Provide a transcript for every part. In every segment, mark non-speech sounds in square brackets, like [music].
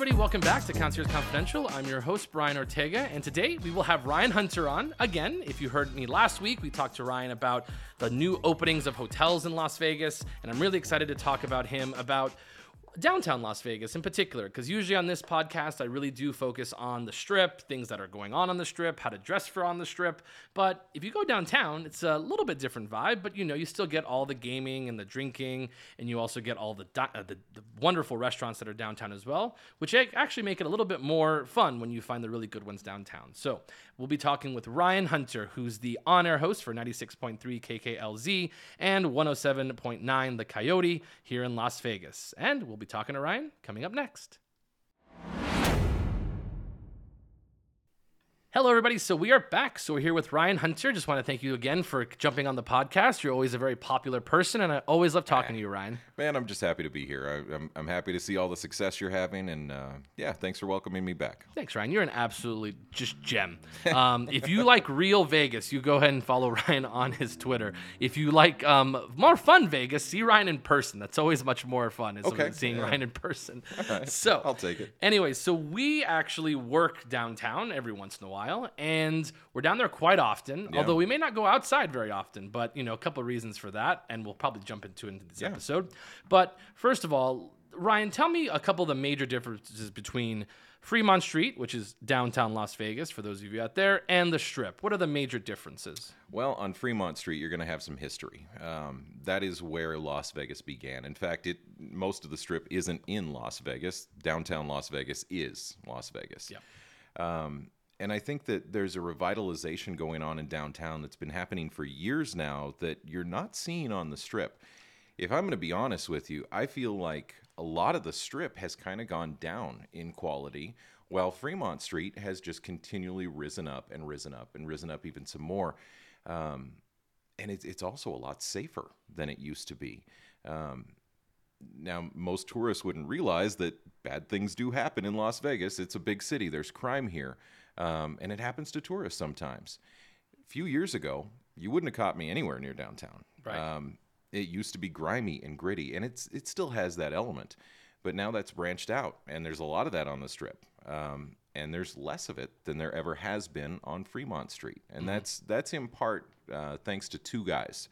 everybody. Welcome back to Concierge Confidential. I'm your host, Brian Ortega, and today we will have Ryan Hunter on. Again, if you heard me last week, we talked to Ryan about the new openings of hotels in Las Vegas, and I'm really excited to talk about him about downtown Las Vegas in particular, because usually on this podcast, I really do focus on the strip, things that are going on on the strip, how to dress for on the strip. But if you go downtown, it's a little bit different vibe, but you know, you still get all the gaming and the drinking, and you also get all the, di- uh, the, the wonderful restaurants that are downtown as well, which actually make it a little bit more fun when you find the really good ones downtown. So we'll be talking with Ryan Hunter, who's the on air host for 96.3 KKLZ and 107.9 The Coyote here in Las Vegas. And we'll be talking to Ryan coming up next. Hello, everybody. So we are back. So we're here with Ryan Hunter. Just want to thank you again for jumping on the podcast. You're always a very popular person, and I always love talking to you, Ryan. Man, I'm just happy to be here. I, I'm, I'm happy to see all the success you're having, and uh, yeah, thanks for welcoming me back. Thanks, Ryan. You're an absolutely just gem. Um, if you like real Vegas, you go ahead and follow [laughs] Ryan on his Twitter. If you like um, more fun Vegas, see Ryan in person. That's always much more fun. Is Okay, seeing yeah. Ryan in person. right, So I'll take it. Anyway, so we actually work downtown every once in a while, and we're down there quite often. Yeah. Although we may not go outside very often, but you know, a couple of reasons for that, and we'll probably jump into into this Yeah. episode. But first of all, Ryan, tell me a couple of the major differences between Fremont Street, which is downtown Las Vegas, for those of you out there, and the Strip. What are the major differences? Well, on Fremont Street, you're going to have some history. Um, that is where Las Vegas began. In fact, it most of the strip isn't in Las Vegas. Downtown Las Vegas is Las Vegas. Yep. Um, and I think that there's a revitalization going on in downtown that's been happening for years now that you're not seeing on the strip. If I'm going to be honest with you, I feel like a lot of the strip has kind of gone down in quality, while Fremont Street has just continually risen up and risen up and risen up even some more. Um, and it's, it's also a lot safer than it used to be. Um, now, most tourists wouldn't realize that bad things do happen in Las Vegas. It's a big city, there's crime here, um, and it happens to tourists sometimes. A few years ago, you wouldn't have caught me anywhere near downtown. Right. Um, it used to be grimy and gritty, and it's it still has that element, but now that's branched out, and there's a lot of that on the strip. Um, and there's less of it than there ever has been on Fremont Street, and that's that's in part uh, thanks to two guys.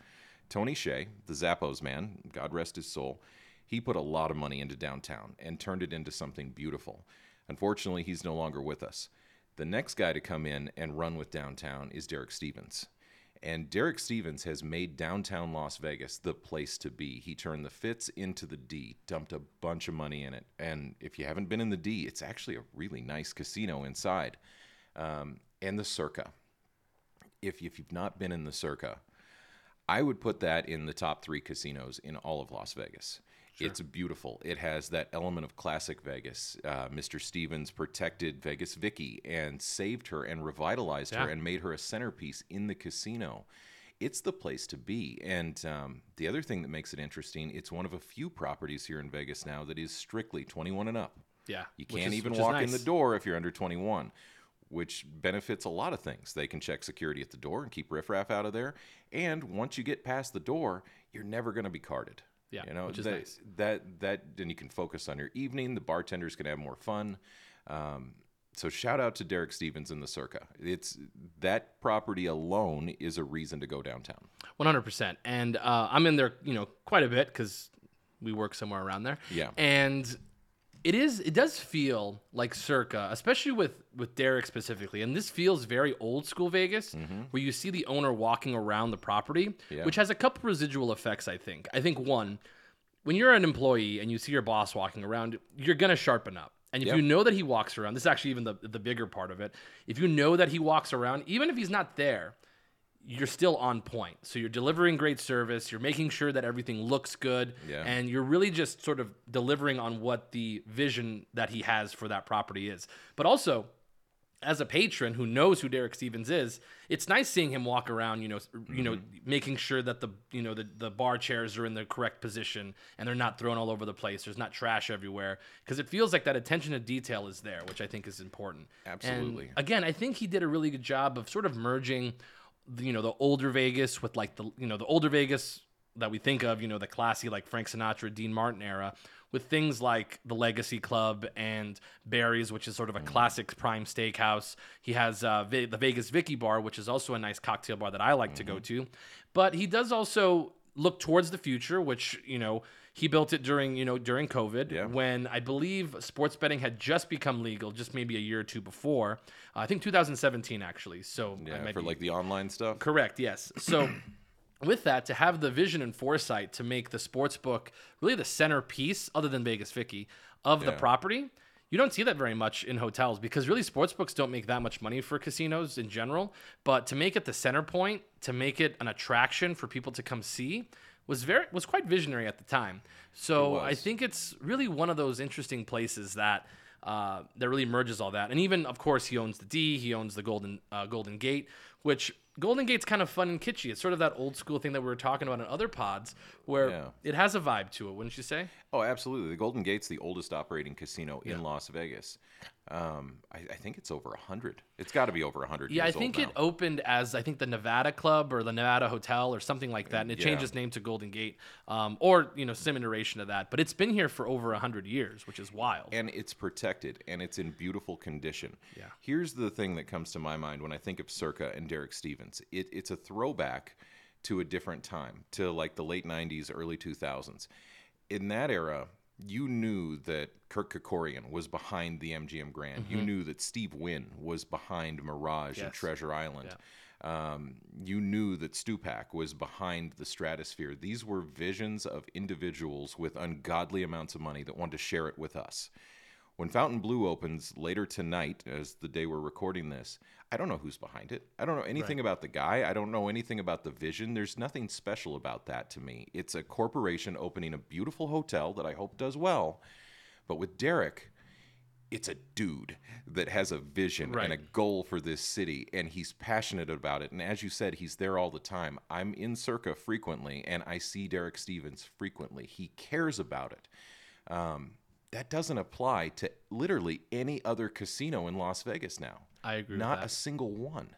Tony Hsieh, the Zappos man, God rest his soul, he put a lot of money into downtown and turned it into something beautiful. Unfortunately, he's no longer with us. The next guy to come in and run with downtown is Derek Stevens. And Derek Stevens has made downtown Las Vegas the place to be. He turned the Fitz into the D, dumped a bunch of money in it. And if you haven't been in the D, it's actually a really nice casino inside. Um, and the Circa. If, if you've not been in the Circa, I would put that in the top three casinos in all of Las Vegas. It's beautiful. It has that element of classic Vegas. Uh, Mr. Stevens protected Vegas Vicky and saved her and revitalized her and made her a centerpiece in the casino. It's the place to be. And um, the other thing that makes it interesting, it's one of a few properties here in Vegas now that is strictly 21 and up. Yeah, You can't is- even walk in the door if you're under 21, which benefits a lot of things. They can check security at the door and keep riffraff out of there. And once you get past the door, you're never going to be carded. Yeah, you know which is that, nice. that that then you can focus on your evening. The bartenders can have more fun. Um, so shout out to Derek Stevens in the Circa. It's that property alone is a reason to go downtown. One hundred percent. And uh, I'm in there, you know, quite a bit because we work somewhere around there. Yeah. And it is. It does feel like Circa, especially with with Derek specifically. And this feels very old school Vegas, mm-hmm. where you see the owner walking around the property, Yeah. which has a couple residual effects. I think. I think one, when you're an employee and you see your boss walking around, you're gonna sharpen up. And if Yep. you know that he walks around, this is actually even the the bigger part of it. If you know that he walks around, even if he's not there, you're still on point. So you're delivering great service, you're making sure that everything looks good, Yeah. and you're really just sort of delivering on what the vision that he has for that property is. But also, as a patron who knows who Derek Stevens is, it's nice seeing him walk around, you know, s- you know, mm-hmm. making sure that the, you know, the, the bar chairs are in the correct position and they're not thrown all over the place. There's not trash everywhere because it feels like that attention to detail is there, which I think is important. And Absolutely. again, I think he did a really good job of sort of merging, you know, the older Vegas with like the, you know, the older Vegas that we think of, you know, the classy like Frank Sinatra, Dean Martin era, with things like the Legacy Club and Barry's, which is sort of a classic prime steakhouse. He has uh, Ve- the Vegas Vicky Bar, which is also a nice cocktail bar that I like to go to. But he does also look towards the future, which you know he built it during you know during COVID Yeah. when I believe sports betting had just become legal, just maybe a year or two before. Uh, I think 2017 actually. So Yeah, for be- like the online stuff. Correct. Yes. So, [clears throat] with that, to have the vision and foresight to make the sports book really the centerpiece, other than Vegas Vicky, of the property, you don't see that very much in hotels because really sports books don't make that much money for casinos in general. But to make it the center point, to make it an attraction for people to come see, was very was quite visionary at the time. So I think it's really one of those interesting places that uh, that really merges all that. And even, of course, he owns the D, he owns the Golden uh, Golden Gate, which Golden Gate's kind of fun and kitschy. It's sort of that old school thing that we were talking about in other pods, where Yeah. it has a vibe to it, wouldn't you say? Oh, absolutely. The Golden Gate's the oldest operating casino in Las Vegas. Um, I, I think it's over hundred. It's got to be over hundred. Yeah, I think it opened as I think the Nevada Club or the Nevada Hotel or something like that, and it Yeah. changed its name to Golden Gate, um, or you know, some iteration of that. But it's been here for over hundred years, which is wild. and it's protected and it's in beautiful condition. Yeah. Here's the thing that comes to my mind when I think of Circa and Derek Stevens. It, it's a throwback to a different time, to like the late 90s, early 2000s. In that era, you knew that Kirk Kerkorian was behind the MGM Grand. You knew that Steve Wynn was behind Mirage and Mm-hmm. Treasure Island. Um, you knew that Stupak was behind the stratosphere. These were visions of individuals with ungodly amounts of money that wanted to share it with us. When Fontainebleau opens later tonight, as the day we're recording this, I don't know who's behind it. I don't know anything about the guy. I don't know anything about the vision. There's nothing special about that to me. It's a corporation opening a beautiful hotel that I hope does well. But with Derek, it's a dude that has a vision and a goal for this city and he's passionate about it and as you said he's there all the time i'm in circa frequently and i see derek stevens frequently he cares about it um, that doesn't apply to literally any other casino in las vegas now I agree with not a single one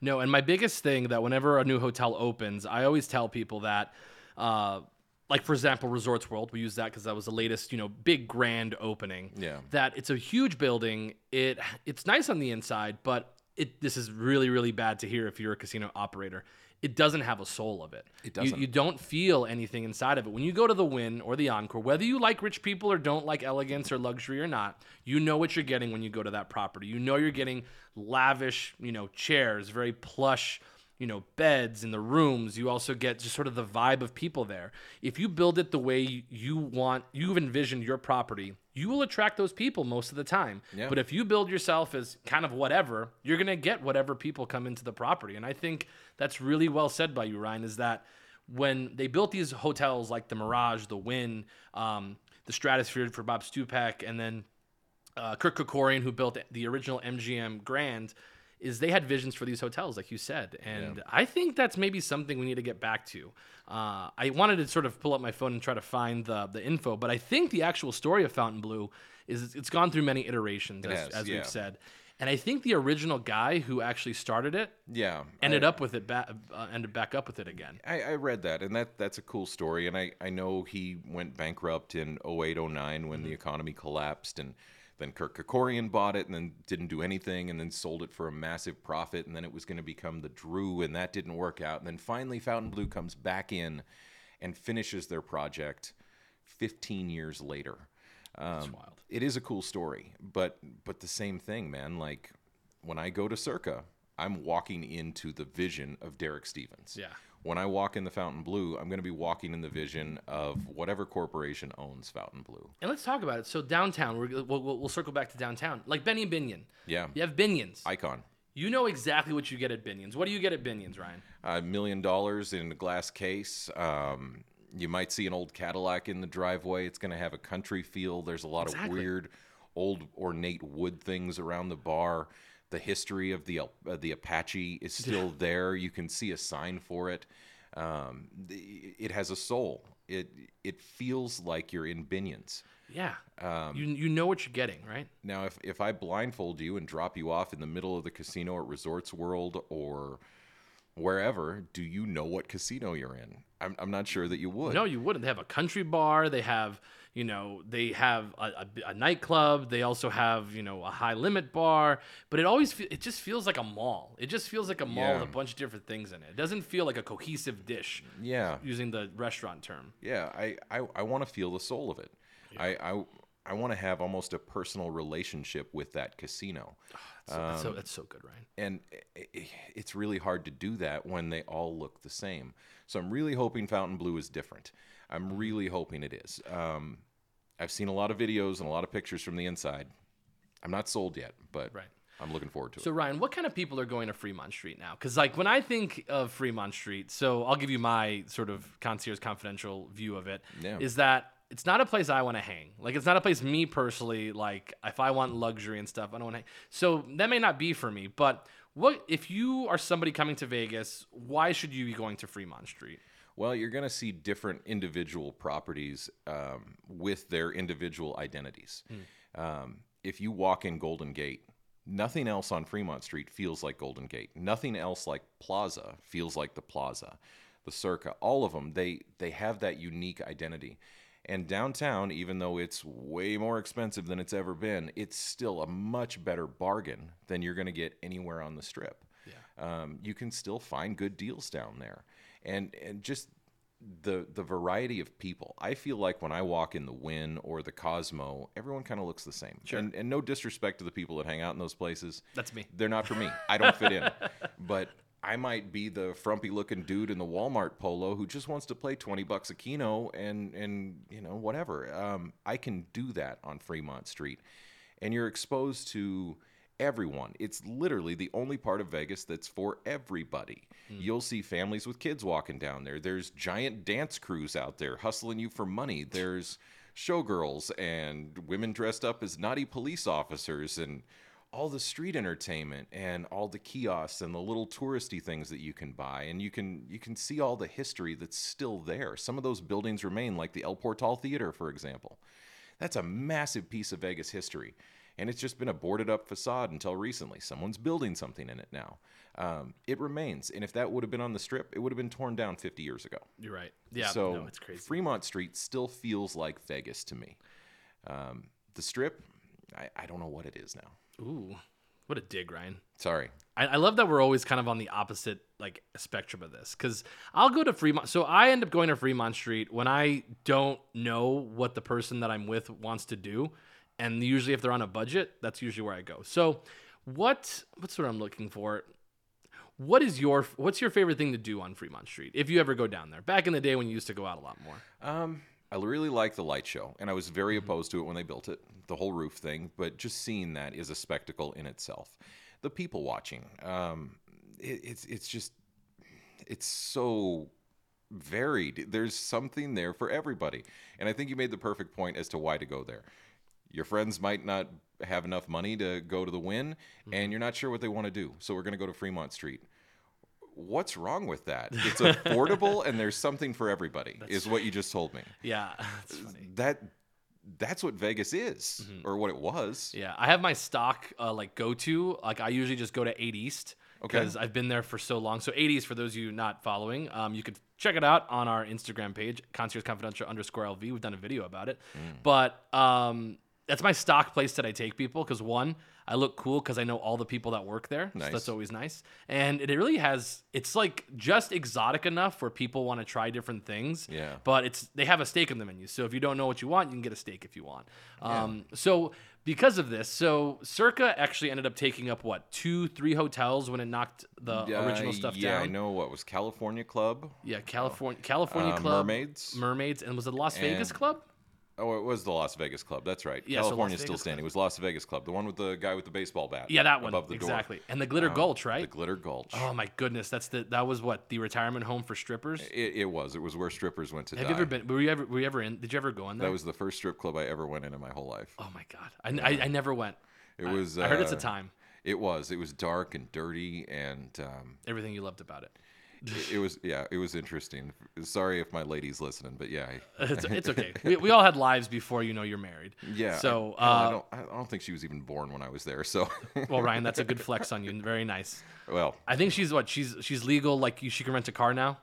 No, and my biggest thing that whenever a new hotel opens, I always tell people that, uh, like for example, Resorts World, we use that because that was the latest, you know, big grand opening. Yeah. That it's a huge building. It it's nice on the inside, but it this is really really bad to hear if you're a casino operator. It doesn't have a soul of it. It doesn't. You, don't feel anything inside of it. When you go to the Wynn or the Encore, whether you like rich people or don't like elegance or luxury or not, you know what you're getting when you go to that property. You know you're getting lavish, you know, chairs, very plush, you know, beds in the rooms. You also get just sort of the vibe of people there. If you build it the way you want, you've envisioned your property, you will attract those people most of the time. Yeah. But if you build yourself as kind of whatever, you're going to get whatever people come into the property. And I think that's really well said by you, Ryan, is that when they built these hotels like the Mirage, the Wynn, um, the Stratosphere for Bob Stupak, and then uh, Kirk Kerkorian, who built the original MGM Grand, is they had visions for these hotels, like you said, and I think that's maybe something we need to get back to. Uh, I wanted to sort of pull up my phone and try to find the the info, but I think the actual story of Fontainebleau is it's gone through many iterations, as, has, as yeah. we've said, and I think the original guy who actually started it yeah ended I- up with it, ba- uh, ended back up with it again. I, I read that, and that that's a cool story. And I, I know he went bankrupt in 08, 09 when the economy collapsed, and then Kirk Kerkorian bought it, and then didn't do anything, and then sold it for a massive profit, and then it was going to become the Drew, and that didn't work out. And then finally, Fontainebleau comes back in and finishes their project 15 years later. Um, wild. It is a cool story, but but the same thing, man. Like when I go to Circa, I'm walking into the vision of Derek Stevens. Yeah. When I walk in the Fontainebleau, I'm going to be walking in the vision of whatever corporation owns Fontainebleau. And let's talk about it. So downtown, we're, we'll, we'll, we'll circle back to downtown, like Benny and Binion. Yeah. You have Binions. Icon. You know exactly what you get at Binions. What do you get at Binions, Ryan? A million dollars in a glass case. Um, you might see an old Cadillac in the driveway. It's going to have a country feel. There's a lot of weird, old ornate wood things around the bar. The history of the uh, the Apache is still there. You can see a sign for it. Um, the, it has a soul. It it feels like you're in Binions. Yeah. Um, you you know what you're getting, right? Now, if, if I blindfold you and drop you off in the middle of the casino at Resorts World or wherever, do you know what casino you're in? I'm, I'm not sure that you would. No, you wouldn't. They have a country bar. They have, you know, they have a, a, a nightclub. They also have, you know, a high limit bar. But it always, fe- it just feels like a mall. It just feels like a mall with a bunch of different things in it. It doesn't feel like a cohesive dish. Yeah. Using the restaurant term. Yeah, I, I, I want to feel the soul of it. I, I, I want to have almost a personal relationship with that casino. [sighs] So, that's, Um, so that's so good, Ryan. And i- i- it's really hard to do that when they all look the same. So I'm really hoping Fontainebleau is different. I'm really hoping it is. Um, I've seen a lot of videos and a lot of pictures from the inside. I'm not sold yet, but Right. I'm looking forward to it. So. Ryan, what kind of people are going to Fremont Street now? Because like when I think of Fremont Street, so I'll give you my sort of concierge confidential view of it. Is Yeah. that it's not a place I want to hang. Like it's not a place me personally like if I want luxury and stuff, I don't want to hang. So that may not be for me. But what if you are somebody coming to Vegas? Why should you be going to Fremont Street? Well, you're going to see different individual properties um, with their individual identities. Um, if you walk in Golden Gate, nothing else on Fremont Street feels like Golden Gate. Nothing else like Plaza feels like the Plaza, the Circa. All of them, they they have that unique identity. And downtown, even though it's way more expensive than it's ever been, it's still a much better bargain than you're going to get anywhere on the Strip. Um, you can still find good deals down there, and and just the the variety of people. I feel like when I walk in the Wynn or the Cosmo, everyone kind of looks the same. And, and no disrespect to the people that hang out in those places. That's me. They're not for me. I don't fit in. [laughs] But I might be the frumpy looking dude in the Walmart polo who just wants to play 20 bucks a keno and and you know whatever. Um, I can do that on Fremont Street. And you're exposed to everyone. It's literally the only part of Vegas that's for everybody. Hmm. You'll see families with kids walking down there. There's giant dance crews out there hustling you for money. There's showgirls and women dressed up as naughty police officers and all the street entertainment and all the kiosks and the little touristy things that you can buy and you can you can see all the history that's still there. Some of those buildings remain like the El Portal Theater for example. That's a massive piece of Vegas history. And it's just been a boarded up facade until recently. Someone's building something in it now. Um, it remains. And if that would have been on the strip, it would have been torn down 50 years ago. You're right. Yeah. so no, it's crazy. Fremont Street still feels like Vegas to me. Um, the strip, I, I don't know what it is now. Ooh, what a dig, Ryan. Sorry. I, I love that we're always kind of on the opposite like spectrum of this because I'll go to Fremont. So I end up going to Fremont Street when I don't know what the person that I'm with wants to do, and usually if they're on a budget, that's usually where I go. So what what's what I'm looking for? What is your what's your favorite thing to do on Fremont Street if you ever go down there? Back in the day when you used to go out a lot more. Um, I really like the light show, and I was very Mm-hmm. opposed to it when they built it, the whole roof thing. But just seeing that is a spectacle in itself. The people watching, um, it, it's it's just it's so varied. There's something there for everybody, and I think you made the perfect point as to why to go there. Your friends might not have enough money to go to the Wynn, Mm-hmm. and you're not sure what they want to do, so we're going to go to Fremont Street what's wrong with that? [laughs] It's affordable and there's something for everybody, is what you just told me. [laughs] Yeah, that's funny. That that's what Vegas is, Mm-hmm. or what it was. Yeah, I have my stock uh, like go to. Like I usually just go to 8 East Okay. because I've been there for so long. So 8 East, for those of you not following, um, you could check it out on our Instagram page, Concierge Confidential underscore LV. We've done a video about it. Mm. But um, that's my stock place that I take people because one, I look cool because I know all the people that work there. Nice. So that's always nice. And it really has, it's like just exotic enough where people want to try different things. Yeah. But it's they have a steak in the menu. So if you don't know what you want, you can get a steak if you want. Um, so because of this, so Circa actually ended up taking up what two, three hotels when it knocked the original Uh, stuff yeah, down. Yeah, I know what was California Club. Yeah, California, California Uh, Club, Mermaids. Mermaids, and was it Las Vegas Club? Oh, it was the Las Vegas Club. That's right. Yeah, so California's still Vegas standing. It was Las Vegas Club, the one with the guy with the baseball bat. Yeah, that one above the door. exactly. And the Glitter Gulch, right? The Glitter Gulch. oh my goodness, that's the that was what the retirement home for strippers. It, it was. It was where strippers went to Have die. you ever been? Were you ever? Were you ever in? Did you ever go in there? That was the first strip club I ever went in in my whole life. oh my god, I, I, I never went. It was. I heard it's a uh, time. It was. It was dark and dirty, and um, Everything you loved about it. It, it was yeah, it was interesting. Sorry if my lady's listening, but yeah, [laughs] It's, it's okay. [laughs] We, we all had lives before you know you're married. yeah. So, I, I uh, don't, I don't think she was even born when I was there. So, [laughs] well, Ryan, that's a good flex on you. Very nice. well, I think she's what? She's she's legal. Like you, she can rent a car now.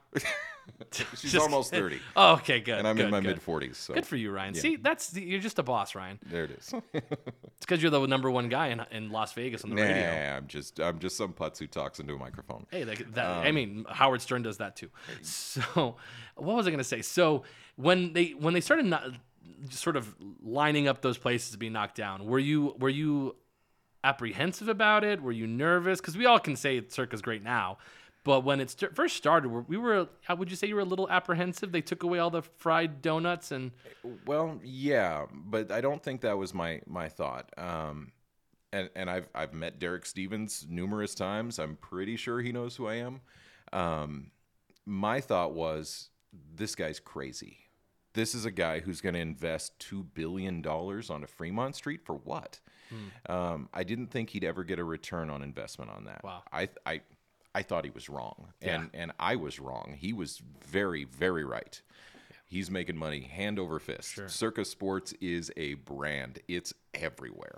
[laughs] she's Just almost thirty. [laughs] Oh, okay, good. and I'm good, in my mid forties. So Good for you, Ryan. See, that's you're just a boss, Ryan. there it is. [laughs] It's because you're the number one guy in, in Las Vegas on the nah, radio. I'm just I'm just some putz who talks into a microphone. Hey, that, that, Um, I mean, Howard Stern does that too. So, what was I going to say? So, when they when they started not, sort of lining up those places to be knocked down, were you were you apprehensive about it? Were you nervous? Because we all can say Circa's great now, but when it st- first started, we were. How would you say you were a little apprehensive? They took away all the fried donuts and Well, yeah, but I don't think that was my my thought. Um, and and I've I've met Derek Stevens numerous times. I'm pretty sure he knows who I am. Um, my thought was this guy's crazy. This is a guy who's going to invest two billion dollars on a Fremont Street for what? Um, I didn't think he'd ever get a return on investment on that. Wow. I I I thought he was wrong, and and I was wrong. He was very very right. He's making money hand over fist. Circa Sports is a brand. It's everywhere.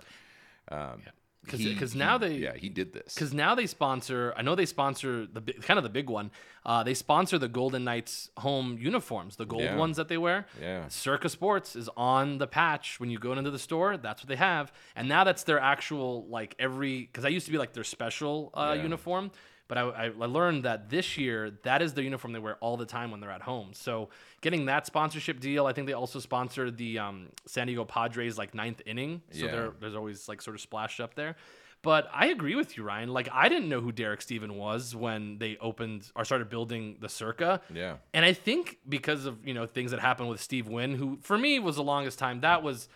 Um, 'Cause- he- 'cause he- now they- yeah he did this because now they sponsor. I know they sponsor the kind of the big one. Uh, they sponsor the Golden Knights home uniforms, the gold Yeah. ones that they wear. Yeah. Circa Sports is on the patch when you go into the store. That's what they have, and now that's their actual like every. Because I used to be like their special uh, Yeah. uniform, but I, I, learned that this year that is the uniform they wear all the time when they're at home. So getting that sponsorship deal, I think they also sponsored the um, San Diego Padres like ninth inning. So Yeah. there's always like sort of splashed up there. But I agree with you, Ryan. Like I didn't know who Derek Steven was when they opened or started building the Circa. yeah And I think because of you know things that happened with Steve Wynn, who for me was the longest time that was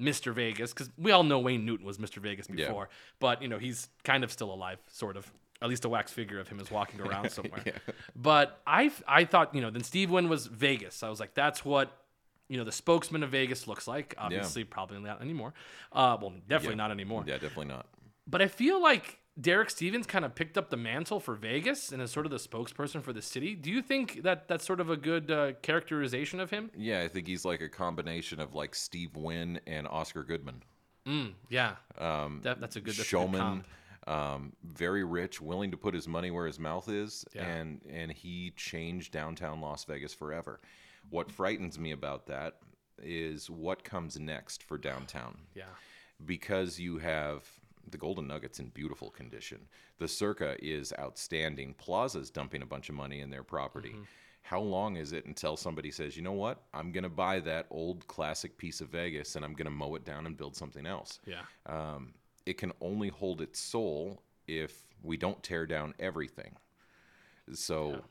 Mr. Vegas, because we all know Wayne Newton was Mr. Vegas before. Yeah. before, but you know he's kind of still alive, sort of. At least a wax figure of him is walking around [laughs] somewhere. But I I thought you know then Steve Wynn was Vegas. I was like that's what you know the spokesman of Vegas looks like. Obviously, probably not anymore. Uh, well, definitely not anymore. yeah definitely not But I feel like Derek Stevens kind of picked up the mantle for Vegas and is sort of the spokesperson for the city. Do you think that that's sort of a good uh, characterization of him? yeah i think he's like a combination of like steve wynn and oscar goodman Mm, yeah, um, that, that's a good that's a good showman. Um, very rich willing to put his money where his mouth is Yeah. and and he changed downtown las vegas forever what frightens me about that is what comes next for downtown Yeah, because you have the Golden Nuggets in beautiful condition. The Circa is outstanding. Plaza's dumping a bunch of money in their property. Mm-hmm. How long is it until somebody says, you know what, I'm going to buy that old classic piece of Vegas and I'm going to mow it down and build something else? yeah. Um, it can only hold its soul if we don't tear down everything. So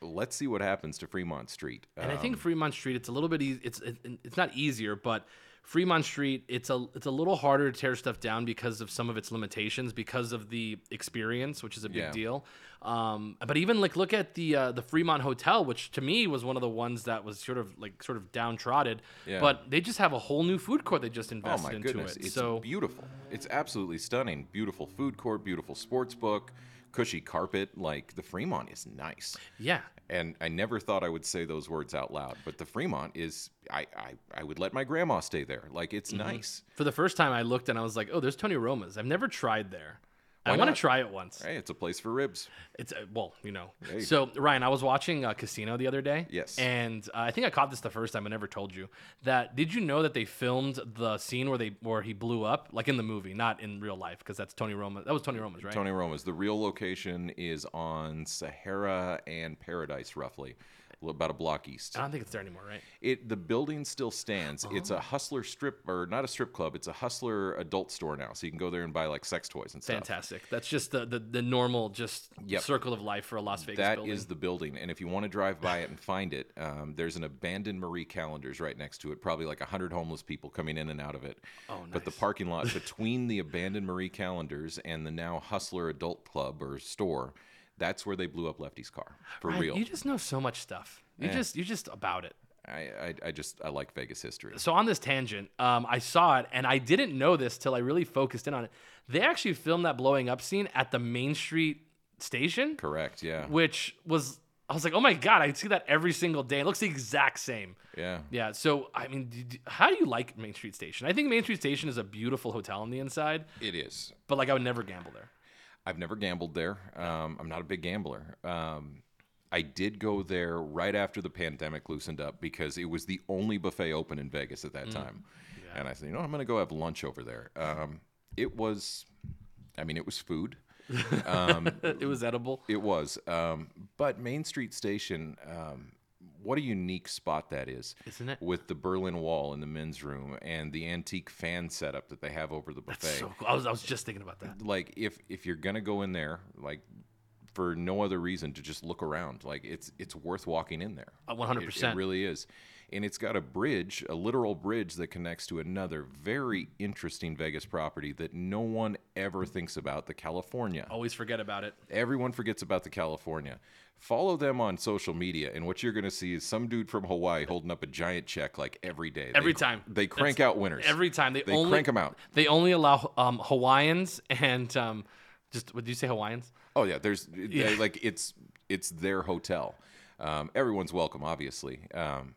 let's see what happens to Fremont Street. And I Um, think Fremont Street, it's a little bit easy. It's it, it's not easier, but Fremont Street, it's a it's a little harder to tear stuff down because of some of its limitations, because of the experience, which is a big Yeah. deal. Um, but even like look at the uh, the Fremont Hotel, which to me was one of the ones that was sort of like sort of downtrodden. Yeah. But they just have a whole new food court they just Oh invested my into goodness, it. it's so beautiful. It's absolutely stunning. Beautiful food court, beautiful sports book, cushy carpet. Like the Fremont is nice. yeah, And I never thought I would say those words out loud, but the Fremont is I I, I would let my grandma stay there. Like it's Mm-hmm. nice. for the first time I looked and I was like, oh, there's Tony Roma's. I've never tried there. I want to try it once. Hey, it's a place for ribs. It's uh, well, you know. you So Ryan, I was watching uh, Casino the other day. Yes. And uh, I think I caught this the first time. I never told you that. Did you know that they filmed the scene where they where he blew up, like in the movie, not in real life, because that's Tony Roma. That was Tony Roma's, right? Tony Roma's. The real location is on Sahara and Paradise, roughly, about a block east. I don't think it's there anymore, right? It the building still stands. It's Oh. a hustler strip or not a strip club. It's a hustler adult store now, so you can go there and buy like sex toys and stuff. Fantastic. That's just the the, the normal just Yep. circle of life for a Las Vegas That building. is the building, and if you want to drive by it and find it, um, there's an abandoned Marie Callender's right next to it. Probably like hundred homeless people coming in and out of it. Oh, But the parking lot [laughs] between the abandoned Marie Callender's and the now Hustler Adult Club or store, that's where they blew up Lefty's car for Ryan, real. You just know so much stuff. You Yeah. just you just about it. I, I I just I like Vegas history. so on this tangent, um, I saw it and I didn't know this till I really focused in on it. They actually filmed that blowing up scene at the Main Street Station, Correct. Yeah. which was I was like, oh my god, I see that every single day. It looks the exact same. Yeah. Yeah. So I mean, how do you like Main Street Station? I think Main Street Station is a beautiful hotel on the inside, It is. but like I would never gamble there. I've never gambled there. Um, I'm not a big gambler. Um, I did go there right after the pandemic loosened up because it was the only buffet open in Vegas at that time. And I said, you know, I'm going to go have lunch over there. Um, it was, I mean, it was food. [laughs] it was edible. It was. Um, but Main Street Station, um, what a unique spot that is. Isn't it? With the Berlin Wall in the men's room and the antique fan setup that they have over the buffet. That's So cool. I was I was just thinking about that. like if if you're gonna go in there, like for no other reason to just look around, like it's it's worth walking in there. Uh, 100%. It, it really is. And it's got a bridge, a literal bridge that connects to another very interesting Vegas property that no one ever thinks about, the California. Always forget about it. Everyone forgets about the California. Follow them on social media, and what you're going to see is some dude from Hawaii holding up a giant check like every day. Every They- time. They crank out winners. Every time they, They only crank 'em out. They only allow um, Hawaiians [laughs] and um, just what did you say Hawaiians? Oh yeah, there's they- like it's it's their hotel. Um, everyone's welcome, obviously. Um,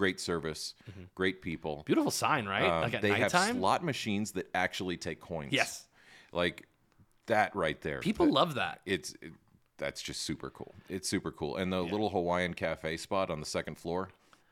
great service, great people. Beautiful sign, right? Um, like at they have nighttime. slot machines that actually take coins. Yes. like that right there. People That- love that. it's it, that's just super cool. It's super cool. And the little Hawaiian cafe spot on the second floor,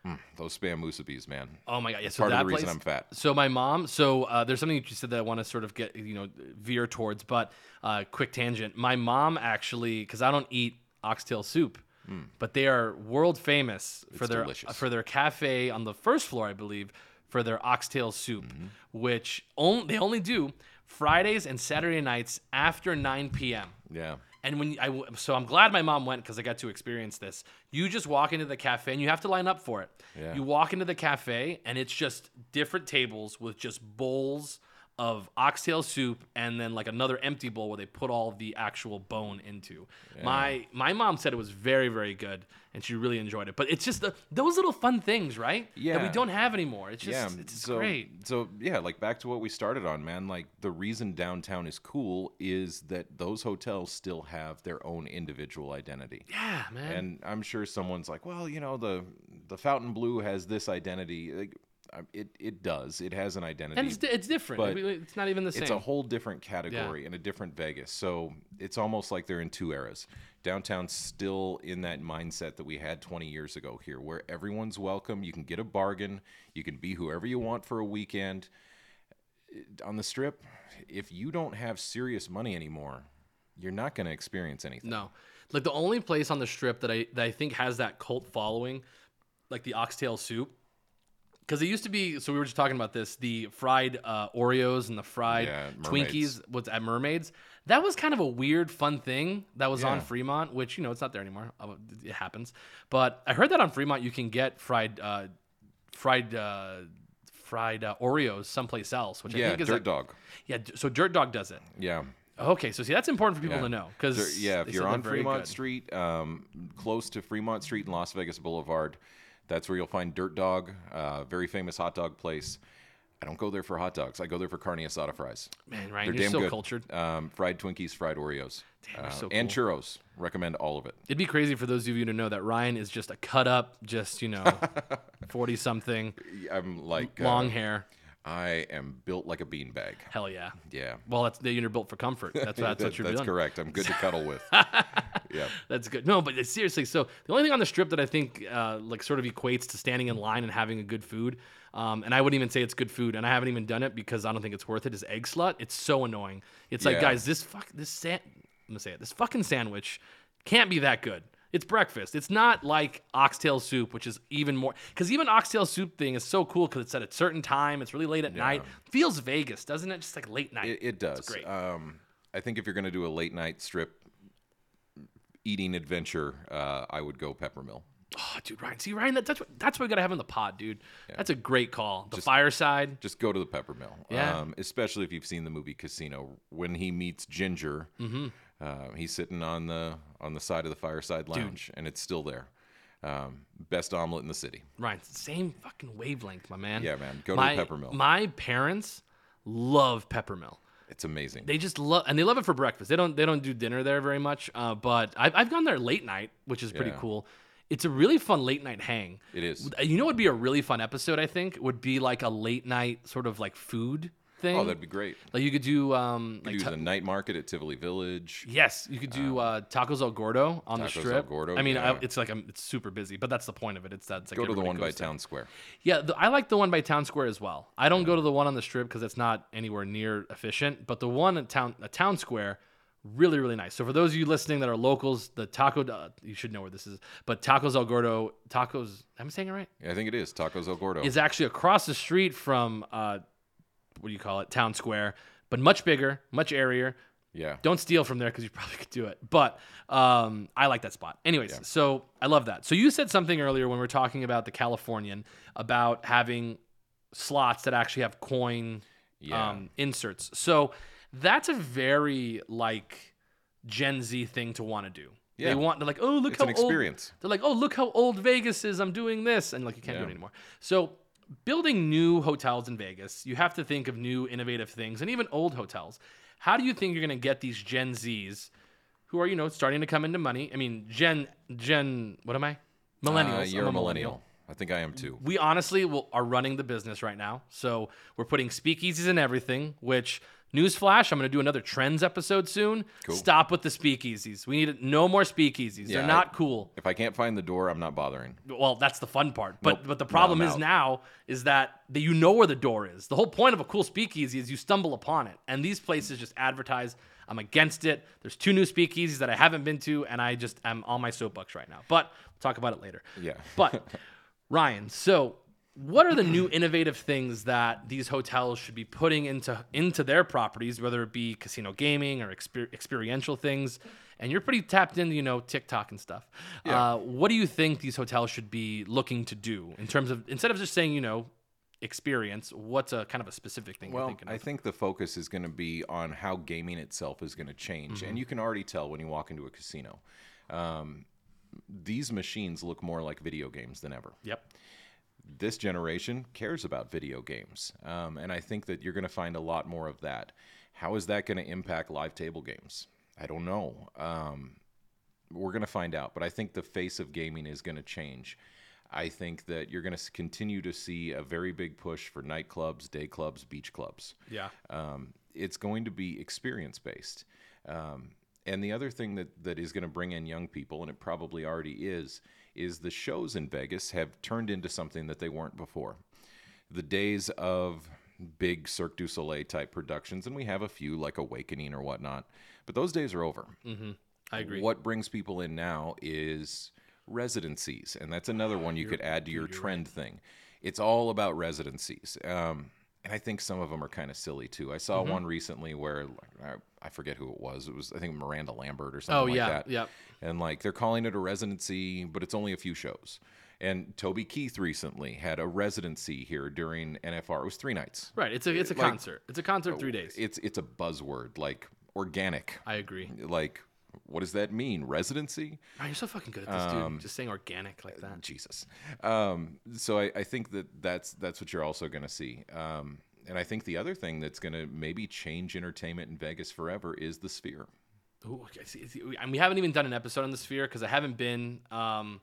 mm, those spam musubis, man. Oh my god! Yeah, so Part of the reason place, I'm fat. So my mom. So uh, there's something that you said that I want to sort of get you know veer towards, but uh, quick tangent. My mom actually, because I don't eat oxtail soup, Mm. but they are world famous for their delicious. for their cafe on the first floor, I believe, for their oxtail soup, mm-hmm. which on, they only do Fridays and Saturday nights after 9 p.m. Yeah. And when I so I'm glad my mom went because I got to experience this. You just walk into the cafe and you have to line up for it. Yeah. You walk into the cafe and it's just different tables with just bowls of oxtail soup and then like another empty bowl where they put all the actual bone into. My my mom said it was very very good and she really enjoyed it. But it's just the, those little fun things, right? Yeah, that we don't have anymore. It's just yeah, it's so, great. So yeah, like back to what we started on, man. Like the reason downtown is cool is that those hotels still have their own individual identity. Yeah, man. And I'm sure someone's like, well, you know, the the Fontainebleau has this identity. Like, it it does. It has an identity. And it's, it's different. but it's not even the same. it's a whole different category and a different Vegas. So it's almost like they're in two eras. Downtown's still in that mindset that we had 20 years ago here, where everyone's welcome. You can get a bargain. You can be whoever you want for a weekend. On the strip, if you don't have serious money anymore, you're not going to experience anything. No, like the only place on the strip that I that I think has that cult following, like the oxtail soup, because it used to be. So we were just talking about this: the fried uh, Oreos and the fried Yeah, Twinkies. What's at Mermaids? That was kind of a weird, fun thing that was on Fremont, which you know it's not there anymore. Uh, It happens, but I heard that on Fremont you can get fried, uh, fried. Uh, Fried uh, Oreos someplace else, which I Yeah, think is Dirt like- Dog. Yeah, so Dirt Dog does it. Yeah. Okay, so see that's important for people Yeah. to know because yeah, if you're on Fremont Street, um, close to Fremont Street and Las Vegas Boulevard, that's where you'll find Dirt Dog, uh, very famous hot dog place. I don't go there for hot dogs. I go there for carne asada fries. man, Ryan, They're you're damn so good. cultured. Um, fried Twinkies, fried Oreos, Damn, you're uh, so and churros. Recommend all of it. It'd be crazy for those of you to know that Ryan is just a cut up, just you know, [laughs] forty something, I'm like long uh, hair. I am built like a beanbag. Hell yeah. Yeah. Well, that's you're built for comfort. That's [laughs] that's That- what you're doing. that's doing. correct. I'm good to cuddle with. [laughs] yeah. [laughs] That's good. No, but seriously, so the only thing on the strip that I think uh, like sort of equates to standing in line and having a good food, um, and I wouldn't even say it's good food, and I haven't even done it because I don't think it's worth it. Is Eggslut? It's so annoying. It's like, Yeah. guys, this fuck this san- I'm gonna say it. This fucking sandwich can't be that good. It's breakfast. It's not like oxtail soup, which is even more. Because even oxtail soup thing is so cool because it's at a certain time. It's really late at night. Feels Vegas, doesn't it? Just like late night. It, it does. great. Um, I think if you're going to do a late night strip eating adventure, uh, I would go Peppermill. Oh, dude, Ryan. See, Ryan, that, that's what that's what we gotta have in the pod, dude. That's a great call. The fireside. Just go to the Peppermill. Yeah. Um, especially if you've seen the movie Casino. When he meets Ginger, Mm-hmm. uh, he's sitting on the on the side of the fireside lounge, and it's still there. Um, best omelet in the city. Ryan, same fucking wavelength, my man. Yeah, man. Go my, to the Peppermill. My parents love Peppermill. It's amazing. They just love and they love it for breakfast. They don't they don't do dinner there very much. Uh, but I've I've gone there late night, which is pretty Yeah. cool. It's a really fun late night hang. It is. You know, what would be a really fun episode. I think would be like a late night sort of like food thing. oh, that'd be great. like you could do um We like do ta- the night market at Tivoli Village. Yes, you could do uh, tacos El Gordo on the Tacos El strip. Gordo, I mean, I, it's like um it's super busy, but that's the point of it. It's that it's like Go to the everybody one by goes there. Town Square. Yeah, the, I like the one by Town Square as well. I don't go to the one on the strip because it's not anywhere near efficient. But the one at Town at Town Square, really really nice. So for those of you listening that are locals, the taco uh, you should know where this is. But Tacos El Gordo, tacos. Am I saying it right? Yeah, I think it is Tacos El Gordo. Is actually across the street from uh, what do you call it? Town Square, but much bigger, much airier. yeah. Don't steal from there because you [laughs] probably could do it. But um, I like that spot. Anyways, so I love that. So you said something earlier when we are talking about the Californian about having slots that actually have coin Yeah. um, inserts. So that's a very like Gen Z thing to want to do. Yeah. They want they're like, oh look It's how old. They're like, oh look how old Vegas is. I'm doing this, and like you can't do it anymore. So building new hotels in Vegas, you have to think of new innovative things, and even old hotels. How do you think you're going to get these Gen Zs, who are you know starting to come into money? I mean, Gen Gen, what am I? Millennials. Uh, I'm you're a millennial. I think I am too. we honestly will, are running the business right now. So we're putting speakeasies in everything, which newsflash, I'm going to do another trends episode soon. Cool. Stop with the speakeasies. We need no more speakeasies. Yeah, They're I- not cool. If I can't find the door, I'm not bothering. Well, that's the fun part. But Nope. but the problem I'm is out. now is that that you know where the door is. The whole point of a cool speakeasy is you stumble upon it. And these places just advertise I'm against it. There's two new speakeasies that I haven't been to, and I just am on my soapbox right now. But we'll talk about it later. Yeah. But [laughs] Ryan, so what are the new innovative things that these hotels should be putting into into their properties, whether it be casino gaming or exper- experiential things? And you're pretty tapped into, you know, TikTok and stuff. Yeah. Uh, what do you think these hotels should be looking to do in terms of instead of just saying, you know, experience? What's a kind of a specific thing you're Well, I of? think the focus is going to be on how gaming itself is going to change, Mm-hmm. and you can already tell when you walk into a casino. Um, these machines look more like video games than ever. Yep. This generation cares about video games, um, and I think that you're going to find a lot more of that. How is that going to impact live table games? I don't know. Um, we're going to find out, but I think the face of gaming is going to change. I think that you're going to continue to see a very big push for nightclubs, day clubs, beach clubs. Yeah. Um, it's going to be experience based. Um, and the other thing that, that is going to bring in young people, and it probably already is, is the shows in Vegas have turned into something that they weren't before. The days of big Cirque du Soleil type productions, and we have a few like Awakening or whatnot, but those days are over. I agree. What brings people in now is residencies, and that's another one you could add to your trend thing. It's all about residencies, um, and I think some of them are kind of silly too. I saw Mm-hmm. one recently where I, forget who it was. It was I think Miranda Lambert or something oh like yeah. that. Yeah. And like they're calling it a residency, but it's only a few shows. And Toby Keith recently had a residency here during NFR. It was three nights. Right. It's a it's a Like- concert. It's a concert three days. It's it's a buzzword like organic. I agree. Like what does that mean? Residency? Ryan, you're so fucking good at this, Um, dude. Just saying organic like that. Jesus. Um, so I, I think that that's that's what you're also going to see. Um, and I think the other thing that's going to maybe change entertainment in Vegas forever is the Sphere. Ooh, okay, see, see, we- and we haven't even done an episode on the Sphere because I haven't been. Um,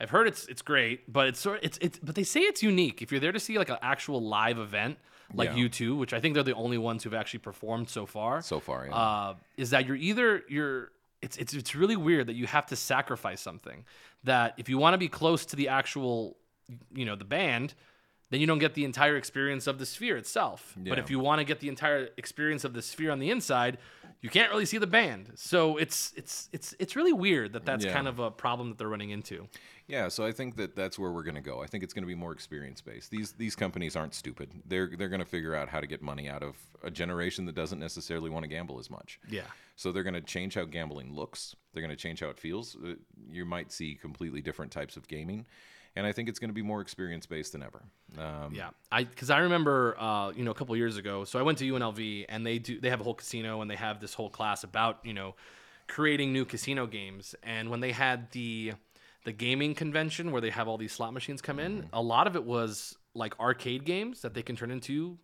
I've heard it's it's great, but it's sort it's it's but they say it's unique. If you're there to see like an actual live event, like Yeah. U2 which I think they're the only ones who've actually performed so far. So far, yeah. uh, is that you're either you're it's it's it's really weird that you have to sacrifice something that if you want to be close to the actual you know the band then you don't get the entire experience of the sphere itself but if you want to get the entire experience of the sphere on the inside you can't really see the band so it's it's it's it's really weird that that's Yeah. kind of a problem that they're running into Yeah, so I think that that's where we're going to go. I think it's going to be more experience based. These these companies aren't stupid. They're they're going to figure out how to get money out of a generation that doesn't necessarily want to gamble as much. yeah So they're going to change how gambling looks. They're going to change how it feels. Uh, You might see completely different types of gaming, and I think it's going to be more experience based than ever. Um, Yeah, I because I remember uh, you know a couple years ago. So I went to UNLV and they do they have a whole casino and they have this whole class about you know creating new casino games. And when they had the the gaming convention where they have all these slot machines come in, a lot of it was like arcade games that they can turn into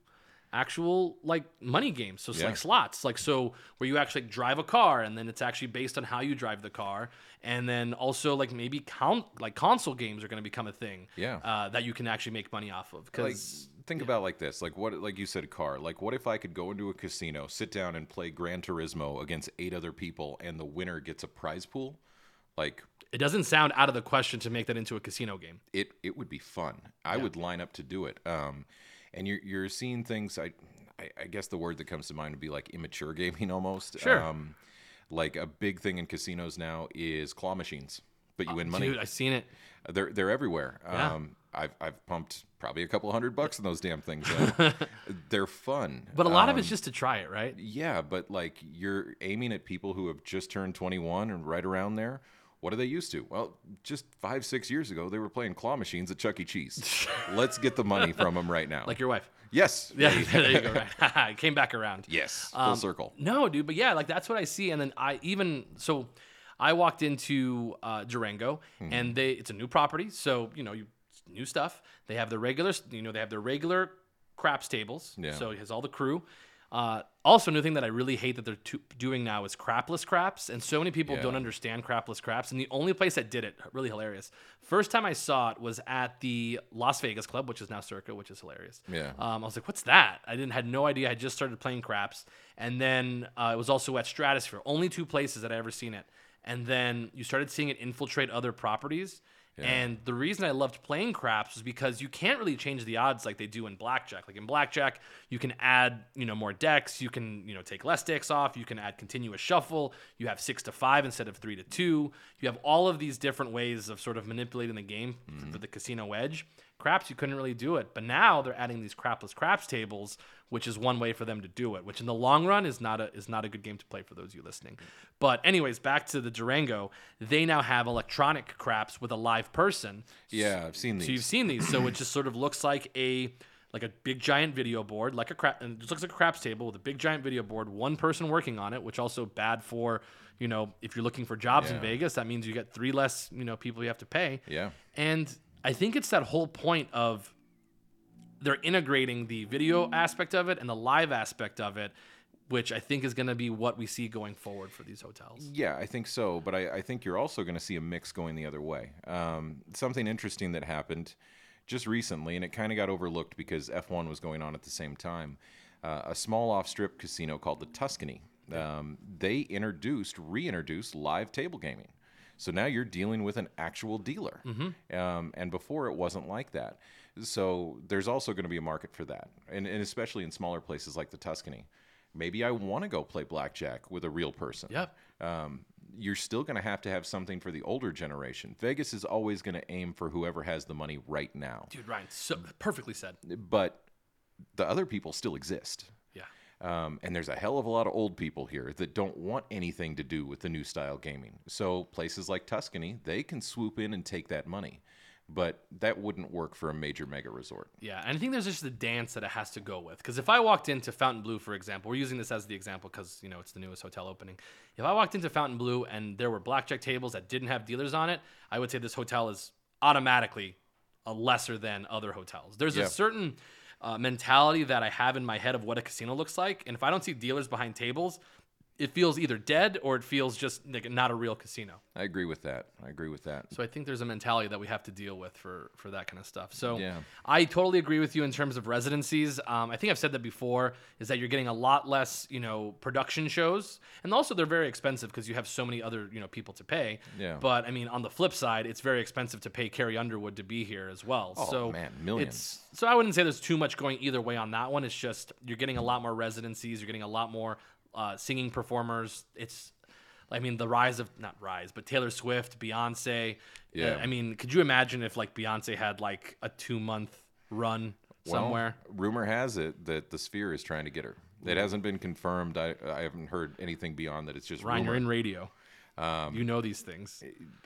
actual like money games. So it's Yeah. like slots, like so where you actually like, drive a car and then it's actually based on how you drive the car. And then also like maybe count like console games are going to become a thing. Yeah. Uh, that you can actually make money off of because like think about like this like what like you said a car like what if i could go into a casino sit down and play gran turismo against eight other people and the winner gets a prize pool like it doesn't sound out of the question to make that into a casino game. it it would be fun i would line up to do it um and you're you're seeing things i i, I guess the word that comes to mind would be like immature gaming [laughs] almost Sure. um like a big thing in casinos now is claw machines but you win money Dude, I've seen it. They're they're everywhere. Yeah. Um, I've I've pumped probably a couple hundred bucks in those damn things. [laughs] they're fun, But a lot of Um, it's just to try it, right? yeah. But like you're aiming at people who have just turned 21 and right around there. What are they used to? Well, just five six years ago, they were playing claw machines at Chuck E. Cheese. [laughs] Let's get the money from them right now. Like your wife. yes, [laughs] Yeah, there you go. Right. [laughs] it came back around. yes, full Um, circle. No, dude, but yeah, like that's what I see. And then I even so I walked into uh, Durango Hmm. and they it's a new property, so you know, you new stuff. They have the regular, you know, they have their regular craps tables. Yeah. So it has all the crew. Uh, also, a new thing that I really hate that they're to- doing now is crapless craps, and so many people Yeah. don't understand crapless craps. And the only place that did it, really hilarious. First time I saw it was at the Las Vegas Club, which is now Circa, which is hilarious. Yeah. Um, I was like, "What's that?" I didn't had no idea. I just started playing craps, and then uh, it was also at Stratosphere. Only two places that I ever seen it. And then you started seeing it infiltrate other properties. And the reason I loved playing craps was because you can't really change the odds like they do in blackjack. Like in blackjack, you can add, you know, more decks. You can, you know, take less decks off. You can add continuous shuffle. You have six to five instead of three to two. You have all of these different ways of sort of manipulating the game mm-hmm. for the casino edge. Craps, you couldn't really do it. But now they're adding these crapless craps tables, which is one way for them to do it, which in the long run is not a is not a good game to play for those of you listening. But anyways, back to the Durango, they now have electronic craps with a live person. Yeah, I've seen these. So you've seen these. So it just sort of looks like a like a big giant video board, like a crap, and it just looks like a craps table with a big giant video board, one person working on it, which also bad for you know if you're looking for jobs in Vegas, that means you get three less you know people you have to pay. yeah. And I think it's that whole point of they're integrating the video aspect of it and the live aspect of it, which I think is going to be what we see going forward for these hotels. Yeah, I think so. But I, I think you're also going to see a mix going the other way. Um, something interesting that happened just recently, and it kind of got overlooked because F1 was going on at the same time. Uh, a small off strip casino called the Tuscany. Um, they introduced, reintroduced live table gaming. So now you're dealing with an actual dealer. Um, and before it wasn't like that. So there's also going to be a market for that. And, and especially in smaller places like the Tuscany. Maybe I want to go play blackjack with a real person Yep. um, you're still going to have to have something for the older generation. Vegas is always going to aim for whoever has the money right now, Dude, Ryan, so perfectly said. but the other people still exist. Yeah. Um, and there's a hell of a lot of old people here that don't want anything to do with the new style gaming. So places like Tuscany, they can swoop in and take that money. But that wouldn't work for a major mega resort. Yeah, and I think there's just the dance that it has to go with. Because if I walked into Fontainebleau, for example, we're using this as the example because you know it's the newest hotel opening. If I walked into Fontainebleau and there were blackjack tables that didn't have dealers on it, I would say this hotel is automatically a lesser than other hotels. There's Yeah. a certain uh, mentality that I have in my head of what a casino looks like, and if I don't see dealers behind tables, it feels either dead or it feels just like not a real casino. I agree with that. I agree with that. So I think there's a mentality that we have to deal with for for that kind of stuff. So Yeah. I totally agree with you in terms of residencies. Um, I think I've said that before. Is that you're getting a lot less, you know, production shows, and also they're very expensive because you have so many other, you know, people to pay. Yeah. But I mean, on the flip side, it's very expensive to pay Carrie Underwood to be here as well. Oh, so man, millions. It's, so I wouldn't say there's too much going either way on that one. It's just you're getting a lot more residencies. You're getting a lot more uh, singing performers. It's I mean, the rise of not rise, but Taylor Swift, Beyonce. Yeah. I mean, could you imagine if like Beyonce had like a two month run somewhere? Well, rumor has it that the Sphere is trying to get her. It hasn't been confirmed. I, I haven't heard anything beyond that. It's just Ryan, rumor. you're in radio. you know these things.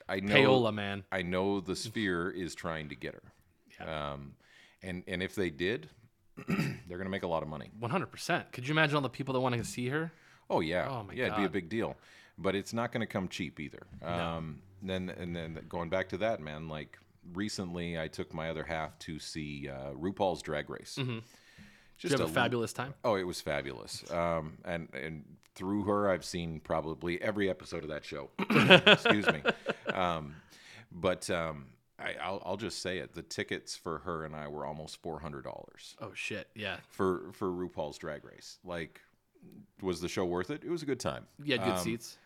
I know. Payola, man. I know the Sphere is trying to get her. Um, and and if they did, [clears throat] they're going to make a lot of money. 100%. Could you imagine all the people that want to see her? Oh yeah, Oh, my yeah, it'd be a big deal. But it's not going to come cheap either. Um, then and then going back to that, man. Like recently, I took my other half to see uh, RuPaul's Drag Race. Mm-hmm. Did you have a fabulous time? Oh, it was fabulous. Um, and and through her, I've seen probably every episode of that show. [coughs] Excuse me. Um, but um, I, I'll, I'll just say it: the tickets for her and I were almost four hundred dollars Oh shit, yeah. for for RuPaul's Drag Race. Like, was the show worth it? It was a good time. You had good Um, seats.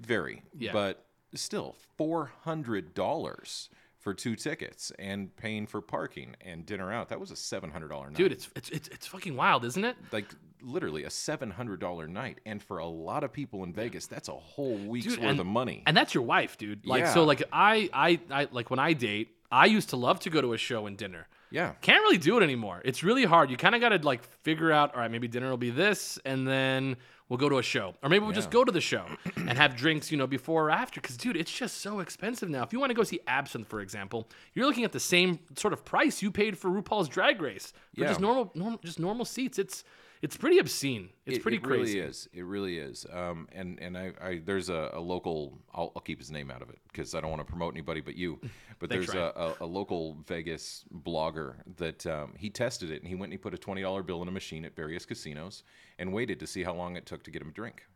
Very. Yeah. But still, four hundred dollars for two tickets and paying for parking and dinner out. That was a seven hundred dollar night. Dude, it's, it's it's it's fucking wild, isn't it? like literally a seven hundred dollar night, and for a lot of people in Vegas, that's a whole week's Dude, worth and- of money. And that's your wife, dude. Like Yeah. so like I, I I like when I date, I used to love to go to a show and dinner. yeah, Can't really do it anymore. It's really hard. You kind of got to like figure out, all right, maybe dinner will be this and then we'll go to a show. Or maybe we'll just go to the show [clears throat] and have drinks, you know, before or after cuz dude, it's just so expensive now. If you want to go see Absinthe, for example, you're looking at the same sort of price you paid for RuPaul's Drag Race for Yeah. just normal normal just normal seats. It's it's pretty obscene. It's it, pretty it crazy. It really is. It really is. Um, and and I, I there's a, a local. I'll, I'll keep his name out of it because I don't want to promote anybody but you. [laughs] But there's a, a, a local Vegas blogger that um, he tested it and he went and he put a twenty dollar bill in a machine at various casinos and waited to see how long it took to get him a drink.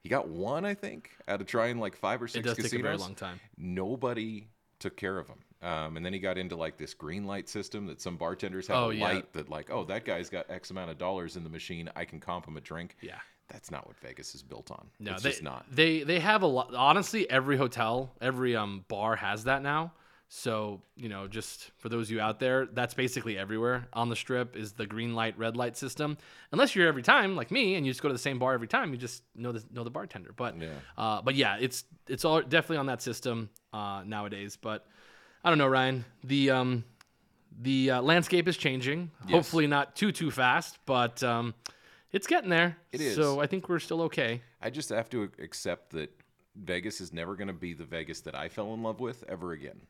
He got one, I think, out of trying like five or Hmm. It six does casinos. take a very long time. Nobody took care of him. Um, and then he got into like this green light system that some bartenders have Oh, a yeah. light that like, oh, that guy's got X amount of dollars in the machine. I can comp him a drink. Yeah. That's not what Vegas is built on. No, it's they, just not. They they have a lot. Honestly, every hotel, every um bar has that now. So you know, just for those of you out there, that's basically everywhere on the strip is the green light, red light system. Unless you're every time like me and you just go to the same bar every time, you just know the know the bartender. But Yeah. uh, but yeah, it's it's all definitely on that system uh, nowadays. But I don't know, Ryan. The um the uh, landscape is changing. Hopefully not too too fast, but um, it's getting there. It is. So I think we're still okay. I just have to accept that Vegas is never going to be the Vegas that I fell in love with ever again.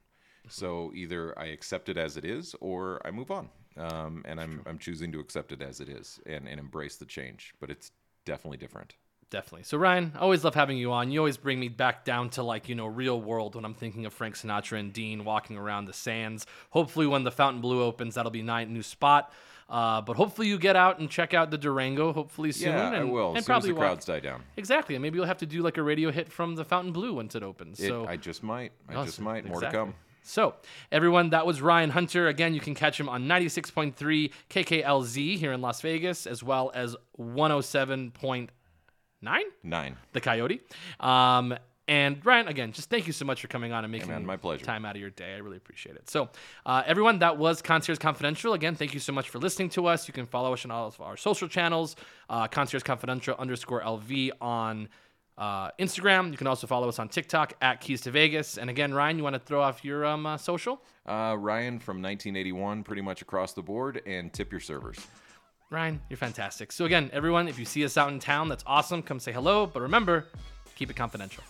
So either I accept it as it is, or I move on. Um, and I'm I'm choosing to accept it as it is and, and embrace the change. But it's definitely different. Definitely. So Ryan, I always love having you on. You always bring me back down to like, you know, real world when I'm thinking of Frank Sinatra and Dean walking around the sands. Hopefully when the Fontainebleau opens, that'll be a new spot. Uh, but hopefully you get out and check out the Durango hopefully soon. yeah, and, I will. And As soon as probably the walk- crowds die down. Exactly. And maybe you'll have to do like a radio hit from the Fontainebleau once it opens. It, so I just might. I just might. More Exactly. to come. So, everyone, that was Ryan Hunter. Again, you can catch him on 96.3 KKLZ here in Las Vegas, as well as 107.9 Nine. the Coyote. Um, and Ryan, again, just thank you so much for coming on and making man, my pleasure. time out of your day. I really appreciate it. So, uh, everyone, that was Concierge Confidential. Again, thank you so much for listening to us. You can follow us on all of our social channels, uh, Concierge Confidential underscore LV on uh, Instagram. You can also follow us on TikTok at Keys to Vegas. And again, Ryan, you want to throw off your um, uh, social? Uh, Ryan from 1981, pretty much across the board, and tip your servers. Ryan, you're fantastic. So, again, everyone, if you see us out in town, that's awesome. Come say hello. But remember, keep it confidential.